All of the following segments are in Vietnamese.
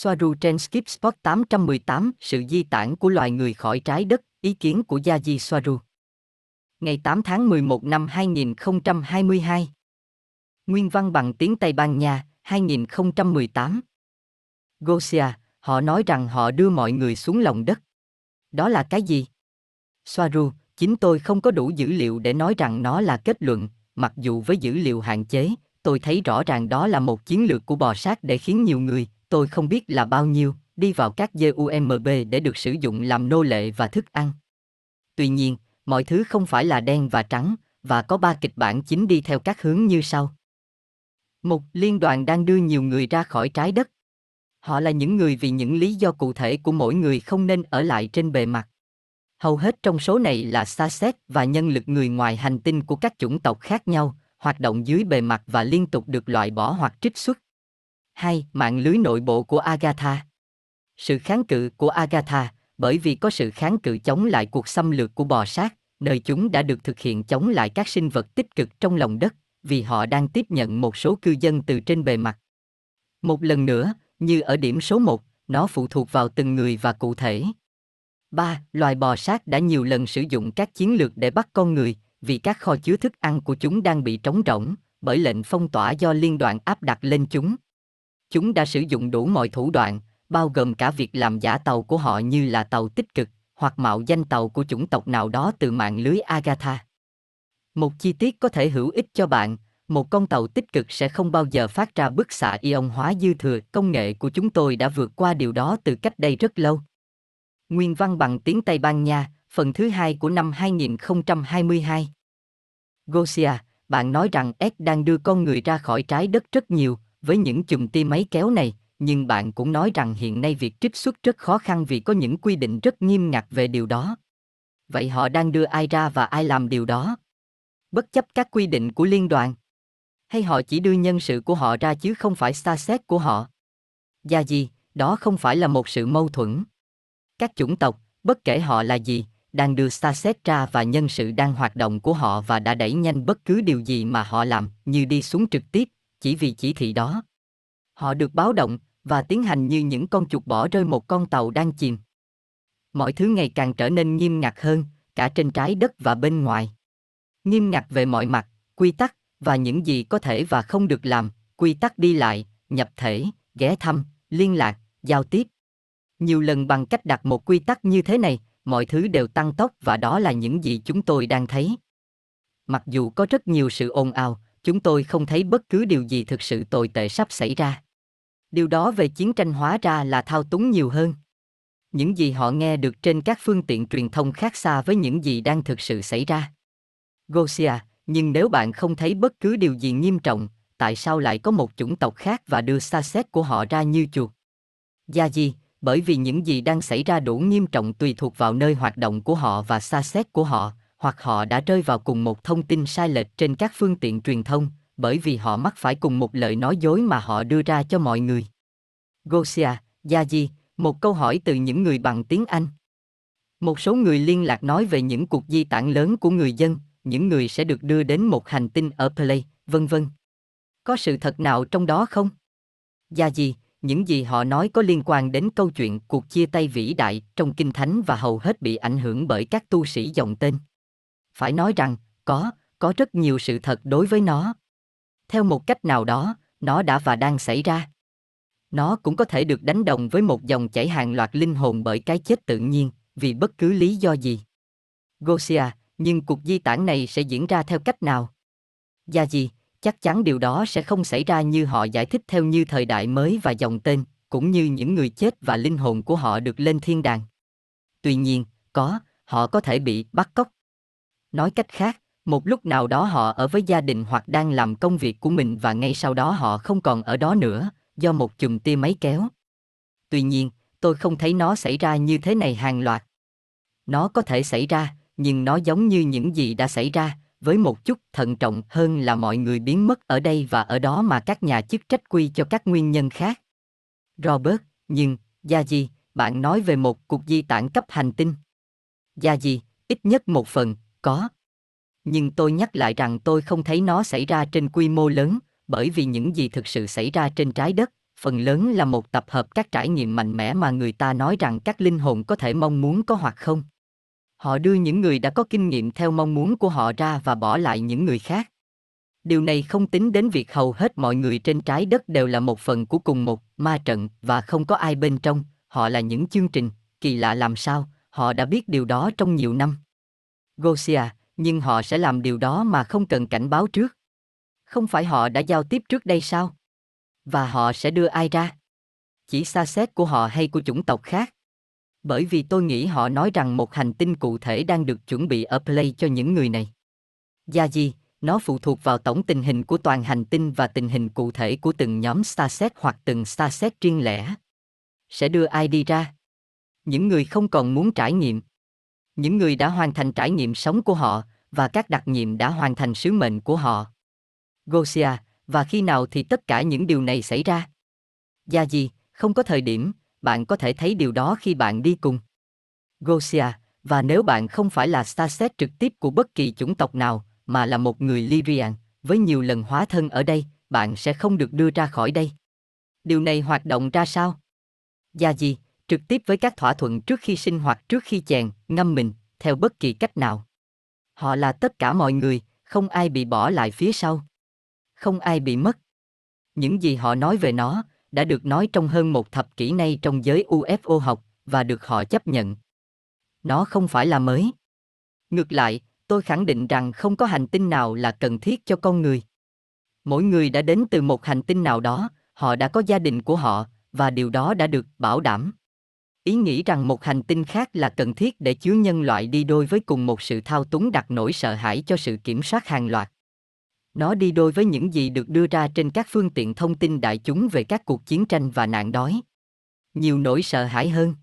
Soaru trên Skip Spot 818, sự di tản của loài người khỏi trái đất, ý kiến của Yaji Soaru. Ngày 8 tháng 11 năm 2022. Nguyên văn bằng tiếng Tây Ban Nha, 2018. Gosia, họ nói rằng họ đưa mọi người xuống lòng đất. Đó là cái gì? Soaru, chính tôi không có đủ dữ liệu để nói rằng nó là kết luận, mặc dù với dữ liệu hạn chế, tôi thấy rõ ràng đó là một chiến lược của bò sát để khiến nhiều người, tôi không biết là bao nhiêu, đi vào các GUMB để được sử dụng làm nô lệ và thức ăn. Tuy nhiên, mọi thứ không phải là đen và trắng, và có ba kịch bản chính đi theo các hướng như sau. Một, liên đoàn đang đưa nhiều người ra khỏi trái đất. Họ là những người vì những lý do cụ thể của mỗi người không nên ở lại trên bề mặt. Hầu hết trong số này là xa xét và nhân lực người ngoài hành tinh của các chủng tộc khác nhau, hoạt động dưới bề mặt và liên tục được loại bỏ hoặc trích xuất. 2. Mạng lưới nội bộ của Agatha Sự kháng cự của Agatha, bởi vì có sự kháng cự chống lại cuộc xâm lược của bò sát, nơi chúng đã được thực hiện chống lại các sinh vật tích cực trong lòng đất, vì họ đang tiếp nhận một số cư dân từ trên bề mặt. Một lần nữa, như ở điểm số 1, nó phụ thuộc vào từng người và cụ thể. 3. Loài bò sát đã nhiều lần sử dụng các chiến lược để bắt con người, vì các kho chứa thức ăn của chúng đang bị trống rỗng, bởi lệnh phong tỏa do liên đoàn áp đặt lên chúng. Chúng đã sử dụng đủ mọi thủ đoạn, bao gồm cả việc làm giả tàu của họ như là tàu tích cực, hoặc mạo danh tàu của chủng tộc nào đó từ mạng lưới Agatha. Một chi tiết có thể hữu ích cho bạn, một con tàu tích cực sẽ không bao giờ phát ra bức xạ ion hóa dư thừa. Công nghệ của chúng tôi đã vượt qua điều đó từ cách đây rất lâu. Nguyên văn bằng tiếng Tây Ban Nha, phần thứ hai của năm 2022. Gosia, bạn nói rằng S đang đưa con người ra khỏi trái đất rất nhiều, với những chùm tia máy kéo này, nhưng bạn cũng nói rằng hiện nay việc trích xuất rất khó khăn vì có những quy định rất nghiêm ngặt về điều đó. Vậy họ đang đưa ai ra và ai làm điều đó? Bất chấp các quy định của liên đoàn? Hay họ chỉ đưa nhân sự của họ ra chứ không phải xa xét của họ? Gia gì, đó không phải là một sự mâu thuẫn. Các chủng tộc, bất kể họ là gì, đang đưa xa xét ra và nhân sự đang hoạt động của họ và đã đẩy nhanh bất cứ điều gì mà họ làm, như đi xuống trực tiếp, chỉ vì chỉ thị đó. Họ được báo động và tiến hành như những con chuột bỏ rơi một con tàu đang chìm. Mọi thứ ngày càng trở nên nghiêm ngặt hơn, cả trên trái đất và bên ngoài. Nghiêm ngặt về mọi mặt, quy tắc và những gì có thể và không được làm, quy tắc đi lại, nhập thể, ghé thăm, liên lạc, giao tiếp. Nhiều lần bằng cách đặt một quy tắc như thế này, mọi thứ đều tăng tốc và đó là những gì chúng tôi đang thấy. Mặc dù có rất nhiều sự ồn ào, chúng tôi không thấy bất cứ điều gì thực sự tồi tệ sắp xảy ra. Điều đó về chiến tranh hóa ra là thao túng nhiều hơn. Những gì họ nghe được trên các phương tiện truyền thông khác xa với những gì đang thực sự xảy ra. Gosia, nhưng nếu bạn không thấy bất cứ điều gì nghiêm trọng, tại sao lại có một chủng tộc khác và đưa xa xét của họ ra như chuột? Gia gì, bởi vì những gì đang xảy ra đủ nghiêm trọng tùy thuộc vào nơi hoạt động của họ và xa xét của họ, hoặc họ đã rơi vào cùng một thông tin sai lệch trên các phương tiện truyền thông, bởi vì họ mắc phải cùng một lời nói dối mà họ đưa ra cho mọi người. Gosia, Yaji, một câu hỏi từ những người bằng tiếng Anh. Một số người liên lạc nói về những cuộc di tản lớn của người dân, những người sẽ được đưa đến một hành tinh ở Play, vân vân. Có sự thật nào trong đó không? Yaji, những gì họ nói có liên quan đến câu chuyện cuộc chia tay vĩ đại trong kinh thánh và hầu hết bị ảnh hưởng bởi các tu sĩ dòng tên. Phải nói rằng, có, có rất nhiều sự thật đối với nó. Theo một cách nào đó, nó đã và đang xảy ra. Nó cũng có thể được đánh đồng với một dòng chảy hàng loạt linh hồn bởi cái chết tự nhiên, vì bất cứ lý do gì. Gosia, nhưng cuộc di tản này sẽ diễn ra theo cách nào? Gia gì, chắc chắn điều đó sẽ không xảy ra như họ giải thích theo như thời đại mới và dòng tên, cũng như những người chết và linh hồn của họ được lên thiên đàng. Tuy nhiên, có, họ có thể bị bắt cóc. Nói cách khác, một lúc nào đó họ ở với gia đình hoặc đang làm công việc của mình và ngay sau đó họ không còn ở đó nữa, do một chùm tia máy kéo. Tuy nhiên, tôi không thấy nó xảy ra như thế này hàng loạt. Nó có thể xảy ra, nhưng nó giống như những gì đã xảy ra, với một chút thận trọng hơn là mọi người biến mất ở đây và ở đó mà các nhà chức trách quy cho các nguyên nhân khác. Robert, nhưng, Gia Di, bạn nói về một cuộc di tản cấp hành tinh. Gia Di, ít nhất một phần, có. Nhưng tôi nhắc lại rằng tôi không thấy nó xảy ra trên quy mô lớn, bởi vì những gì thực sự xảy ra trên trái đất, phần lớn là một tập hợp các trải nghiệm mạnh mẽ mà người ta nói rằng các linh hồn có thể mong muốn có hoặc không. Họ đưa những người đã có kinh nghiệm theo mong muốn của họ ra và bỏ lại những người khác. Điều này không tính đến việc hầu hết mọi người trên trái đất đều là một phần của cùng một ma trận và không có ai bên trong, họ là những chương trình, kỳ lạ làm sao, họ đã biết điều đó trong nhiều năm. Gosia, nhưng họ sẽ làm điều đó mà không cần cảnh báo trước. Không phải họ đã giao tiếp trước đây sao? Và họ sẽ đưa ai ra? Chỉ xa xét của họ hay của chủng tộc khác? Bởi vì tôi nghĩ họ nói rằng một hành tinh cụ thể đang được chuẩn bị ở Play cho những người này. Gia gì, nó phụ thuộc vào tổng tình hình của toàn hành tinh và tình hình cụ thể của từng nhóm starset hoặc từng starset riêng lẻ. Sẽ đưa ai đi ra? Những người không còn muốn trải nghiệm. Những người đã hoàn thành trải nghiệm sống của họ, và các đặc nhiệm đã hoàn thành sứ mệnh của họ. Gosia, và khi nào thì tất cả những điều này xảy ra? Gia gì, không có thời điểm, bạn có thể thấy điều đó khi bạn đi cùng. Gosia, và nếu bạn không phải là starset trực tiếp của bất kỳ chủng tộc nào, mà là một người Lyrian, với nhiều lần hóa thân ở đây, bạn sẽ không được đưa ra khỏi đây. Điều này hoạt động ra sao? Gia gì, trực tiếp với các thỏa thuận trước khi sinh hoặc trước khi chèn, ngâm mình, theo bất kỳ cách nào. Họ là tất cả mọi người, không ai bị bỏ lại phía sau. Không ai bị mất. Những gì họ nói về nó, đã được nói trong hơn một thập kỷ nay trong giới UFO học, và được họ chấp nhận. Nó không phải là mới. Ngược lại, tôi khẳng định rằng không có hành tinh nào là cần thiết cho con người. Mỗi người đã đến từ một hành tinh nào đó, họ đã có gia đình của họ, và điều đó đã được bảo đảm. Ý nghĩ rằng một hành tinh khác là cần thiết để chứa nhân loại đi đôi với cùng một sự thao túng đặt nỗi sợ hãi cho sự kiểm soát hàng loạt. Nó đi đôi với những gì được đưa ra trên các phương tiện thông tin đại chúng về các cuộc chiến tranh và nạn đói. Nhiều nỗi sợ hãi hơn.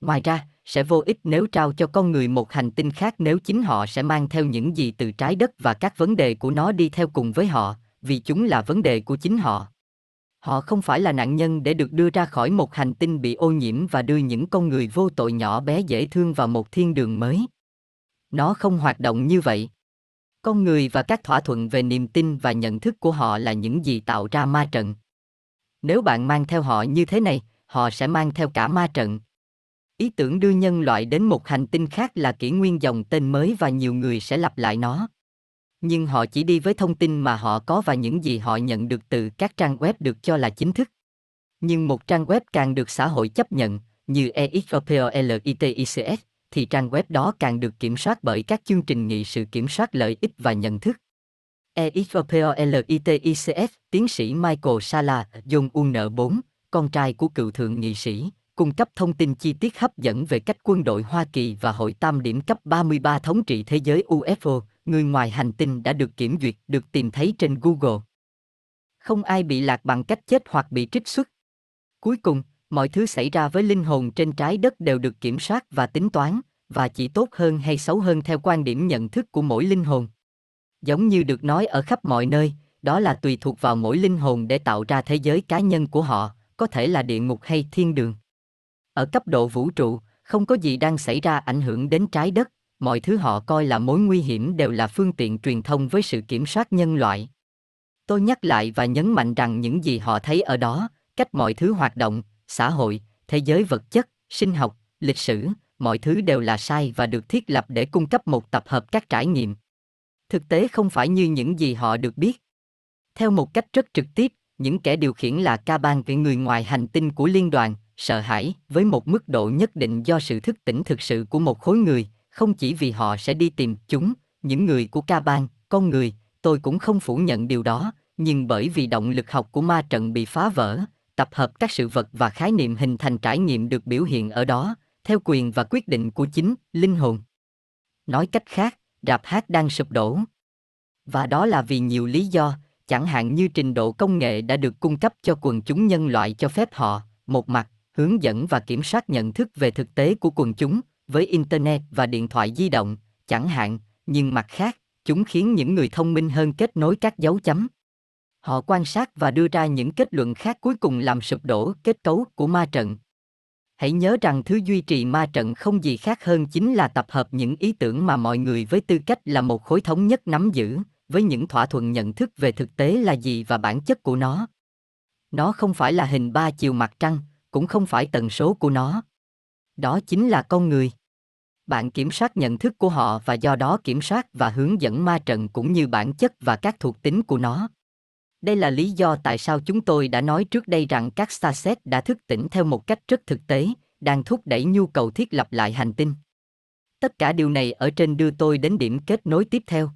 Ngoài ra, sẽ vô ích nếu trao cho con người một hành tinh khác nếu chính họ sẽ mang theo những gì từ trái đất và các vấn đề của nó đi theo cùng với họ, vì chúng là vấn đề của chính họ. Họ không phải là nạn nhân để được đưa ra khỏi một hành tinh bị ô nhiễm và đưa những con người vô tội nhỏ bé dễ thương vào một thiên đường mới. Nó không hoạt động như vậy. Con người và các thỏa thuận về niềm tin và nhận thức của họ là những gì tạo ra ma trận. Nếu bạn mang theo họ như thế này, họ sẽ mang theo cả ma trận. Ý tưởng đưa nhân loại đến một hành tinh khác là kỷ nguyên dòng tên mới và nhiều người sẽ lặp lại nó. Nhưng họ chỉ đi với thông tin mà họ có và những gì họ nhận được từ các trang web được cho là chính thức. Nhưng một trang web càng được xã hội chấp nhận, như EXOPOLITICS, thì trang web đó càng được kiểm soát bởi các chương trình nghị sự kiểm soát lợi ích và nhận thức. EXOPOLITICS, tiến sĩ Michael Sala, John Un 4, con trai của cựu thượng nghị sĩ, cung cấp thông tin chi tiết hấp dẫn về cách quân đội Hoa Kỳ và Hội Tam điểm cấp 33 thống trị thế giới UFO, người ngoài hành tinh đã được kiểm duyệt, được tìm thấy trên Google. Không ai bị lạc bằng cách chết hoặc bị trích xuất. Cuối cùng, mọi thứ xảy ra với linh hồn trên trái đất đều được kiểm soát và tính toán, và chỉ tốt hơn hay xấu hơn theo quan điểm nhận thức của mỗi linh hồn. Giống như được nói ở khắp mọi nơi, đó là tùy thuộc vào mỗi linh hồn để tạo ra thế giới cá nhân của họ, có thể là địa ngục hay thiên đường. Ở cấp độ vũ trụ, không có gì đang xảy ra ảnh hưởng đến trái đất, mọi thứ họ coi là mối nguy hiểm đều là phương tiện truyền thông với sự kiểm soát nhân loại. Tôi nhắc lại và nhấn mạnh rằng những gì họ thấy ở đó, cách mọi thứ hoạt động, xã hội, thế giới vật chất, sinh học, lịch sử, mọi thứ đều là sai và được thiết lập để cung cấp một tập hợp các trải nghiệm. Thực tế không phải như những gì họ được biết. Theo một cách rất trực tiếp, những kẻ điều khiển là ca ban về người ngoài hành tinh của liên đoàn, sợ hãi với một mức độ nhất định do sự thức tỉnh thực sự của một khối người, không chỉ vì họ sẽ đi tìm chúng, những người của ca bang, con người, tôi cũng không phủ nhận điều đó, nhưng bởi vì động lực học của ma trận bị phá vỡ, tập hợp các sự vật và khái niệm hình thành trải nghiệm được biểu hiện ở đó, theo quyền và quyết định của chính linh hồn. Nói cách khác, rạp hát đang sụp đổ. Và đó là vì nhiều lý do, chẳng hạn như trình độ công nghệ đã được cung cấp cho quần chúng nhân loại cho phép họ, một mặt, hướng dẫn và kiểm soát nhận thức về thực tế của quần chúng với internet và điện thoại di động chẳng hạn nhưng mặt khác chúng khiến những người thông minh hơn kết nối các dấu chấm. Họ quan sát và đưa ra những kết luận khác cuối cùng làm sụp đổ kết cấu của ma trận. Hãy nhớ rằng thứ duy trì ma trận không gì khác hơn chính là tập hợp những ý tưởng mà mọi người với tư cách là một khối thống nhất nắm giữ với những thỏa thuận nhận thức về thực tế là gì và bản chất của nó. Nó không phải là hình ba chiều mặt trăng, cũng không phải tần số của nó. Đó chính là con người. Bạn kiểm soát nhận thức của họ và do đó kiểm soát và hướng dẫn ma trận cũng như bản chất và các thuộc tính của nó. Đây là lý do tại sao chúng tôi đã nói trước đây rằng các starset đã thức tỉnh theo một cách rất thực tế, đang thúc đẩy nhu cầu thiết lập lại hành tinh. Tất cả điều này ở trên đưa tôi đến điểm kết nối tiếp theo.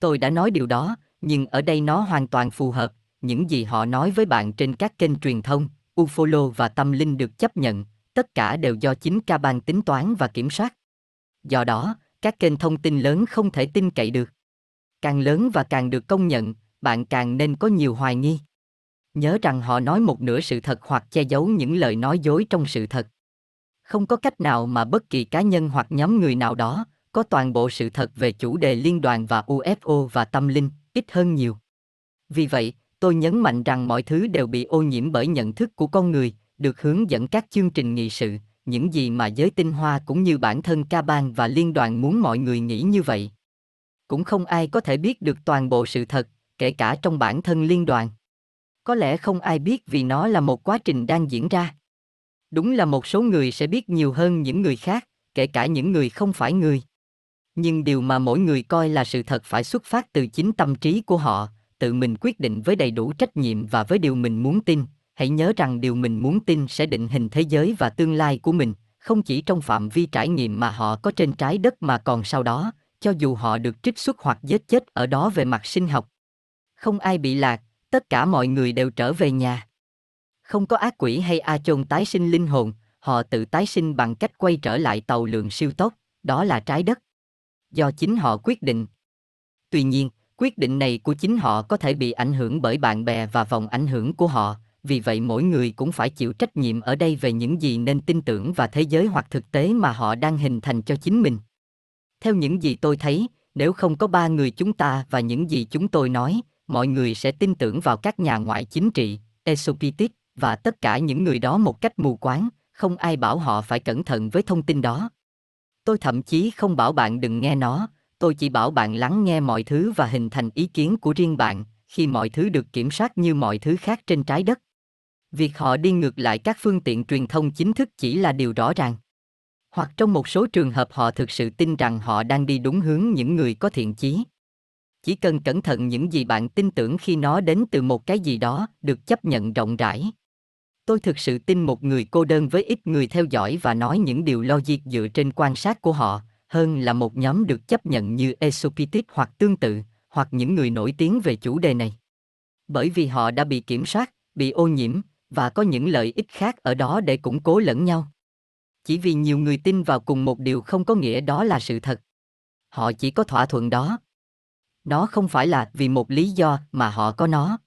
Tôi đã nói điều đó, nhưng ở đây nó hoàn toàn phù hợp, những gì họ nói với bạn trên các kênh truyền thông, Ufolo và tâm linh được chấp nhận, tất cả đều do chính ca ban tính toán và kiểm soát. Do đó, các kênh thông tin lớn không thể tin cậy được. Càng lớn và càng được công nhận, bạn càng nên có nhiều hoài nghi. Nhớ rằng họ nói một nửa sự thật hoặc che giấu những lời nói dối trong sự thật. Không có cách nào mà bất kỳ cá nhân hoặc nhóm người nào đó có toàn bộ sự thật về chủ đề liên đoàn và UFO và tâm linh, ít hơn nhiều. Vì vậy, tôi nhấn mạnh rằng mọi thứ đều bị ô nhiễm bởi nhận thức của con người, được hướng dẫn các chương trình nghị sự, những gì mà giới tinh hoa cũng như bản thân ca bang và liên đoàn muốn mọi người nghĩ như vậy. Cũng không ai có thể biết được toàn bộ sự thật, kể cả trong bản thân liên đoàn. Có lẽ không ai biết vì nó là một quá trình đang diễn ra. Đúng là một số người sẽ biết nhiều hơn những người khác, kể cả những người không phải người. Nhưng điều mà mỗi người coi là sự thật phải xuất phát từ chính tâm trí của họ, tự mình quyết định với đầy đủ trách nhiệm và với điều mình muốn tin, hãy nhớ rằng điều mình muốn tin sẽ định hình thế giới và tương lai của mình, không chỉ trong phạm vi trải nghiệm mà họ có trên trái đất mà còn sau đó, cho dù họ được trích xuất hoặc giết chết ở đó về mặt sinh học. Không ai bị lạc, tất cả mọi người đều trở về nhà. Không có ác quỷ hay a chôn tái sinh linh hồn, họ tự tái sinh bằng cách quay trở lại tàu lượng siêu tốc, đó là trái đất. Do chính họ quyết định. Tuy nhiên, quyết định này của chính họ có thể bị ảnh hưởng bởi bạn bè và vòng ảnh hưởng của họ, vì vậy mỗi người cũng phải chịu trách nhiệm ở đây về những gì nên tin tưởng và thế giới hoặc thực tế mà họ đang hình thành cho chính mình. Theo những gì tôi thấy, nếu không có ba người chúng ta và những gì chúng tôi nói, mọi người sẽ tin tưởng vào các nhà ngoại chính trị, Esopitis, và tất cả những người đó một cách mù quáng, không ai bảo họ phải cẩn thận với thông tin đó. Tôi thậm chí không bảo bạn đừng nghe nó, tôi chỉ bảo bạn lắng nghe mọi thứ và hình thành ý kiến của riêng bạn, khi mọi thứ được kiểm soát như mọi thứ khác trên trái đất. Việc họ đi ngược lại các phương tiện truyền thông chính thức chỉ là điều rõ ràng. Hoặc trong một số trường hợp họ thực sự tin rằng họ đang đi đúng hướng những người có thiện chí. Chỉ cần cẩn thận những gì bạn tin tưởng khi nó đến từ một cái gì đó được chấp nhận rộng rãi. Tôi thực sự tin một người cô đơn với ít người theo dõi và nói những điều logic dựa trên quan sát của họ, hơn là một nhóm được chấp nhận như Esopitis hoặc tương tự, hoặc những người nổi tiếng về chủ đề này. Bởi vì họ đã bị kiểm soát, bị ô nhiễm, và có những lợi ích khác ở đó để củng cố lẫn nhau. Chỉ vì nhiều người tin vào cùng một điều không có nghĩa đó là sự thật. Họ chỉ có thỏa thuận đó. Nó không phải là vì một lý do mà họ có nó.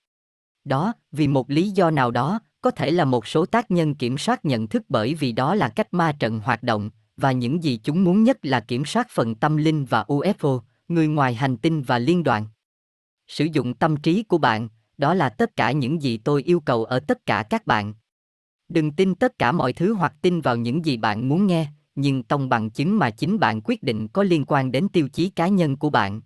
Đó, vì một lý do nào đó, có thể là một số tác nhân kiểm soát nhận thức bởi vì đó là cách ma trận hoạt động, và những gì chúng muốn nhất là kiểm soát phần tâm linh và UFO, người ngoài hành tinh và liên đoàn. Sử dụng tâm trí của bạn, đó là tất cả những gì tôi yêu cầu ở tất cả các bạn. Đừng tin tất cả mọi thứ hoặc tin vào những gì bạn muốn nghe, nhưng tông bằng chứng mà chính bạn quyết định có liên quan đến tiêu chí cá nhân của bạn.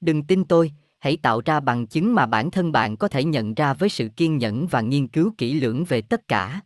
Đừng tin tôi, hãy tạo ra bằng chứng mà bản thân bạn có thể nhận ra với sự kiên nhẫn và nghiên cứu kỹ lưỡng về tất cả.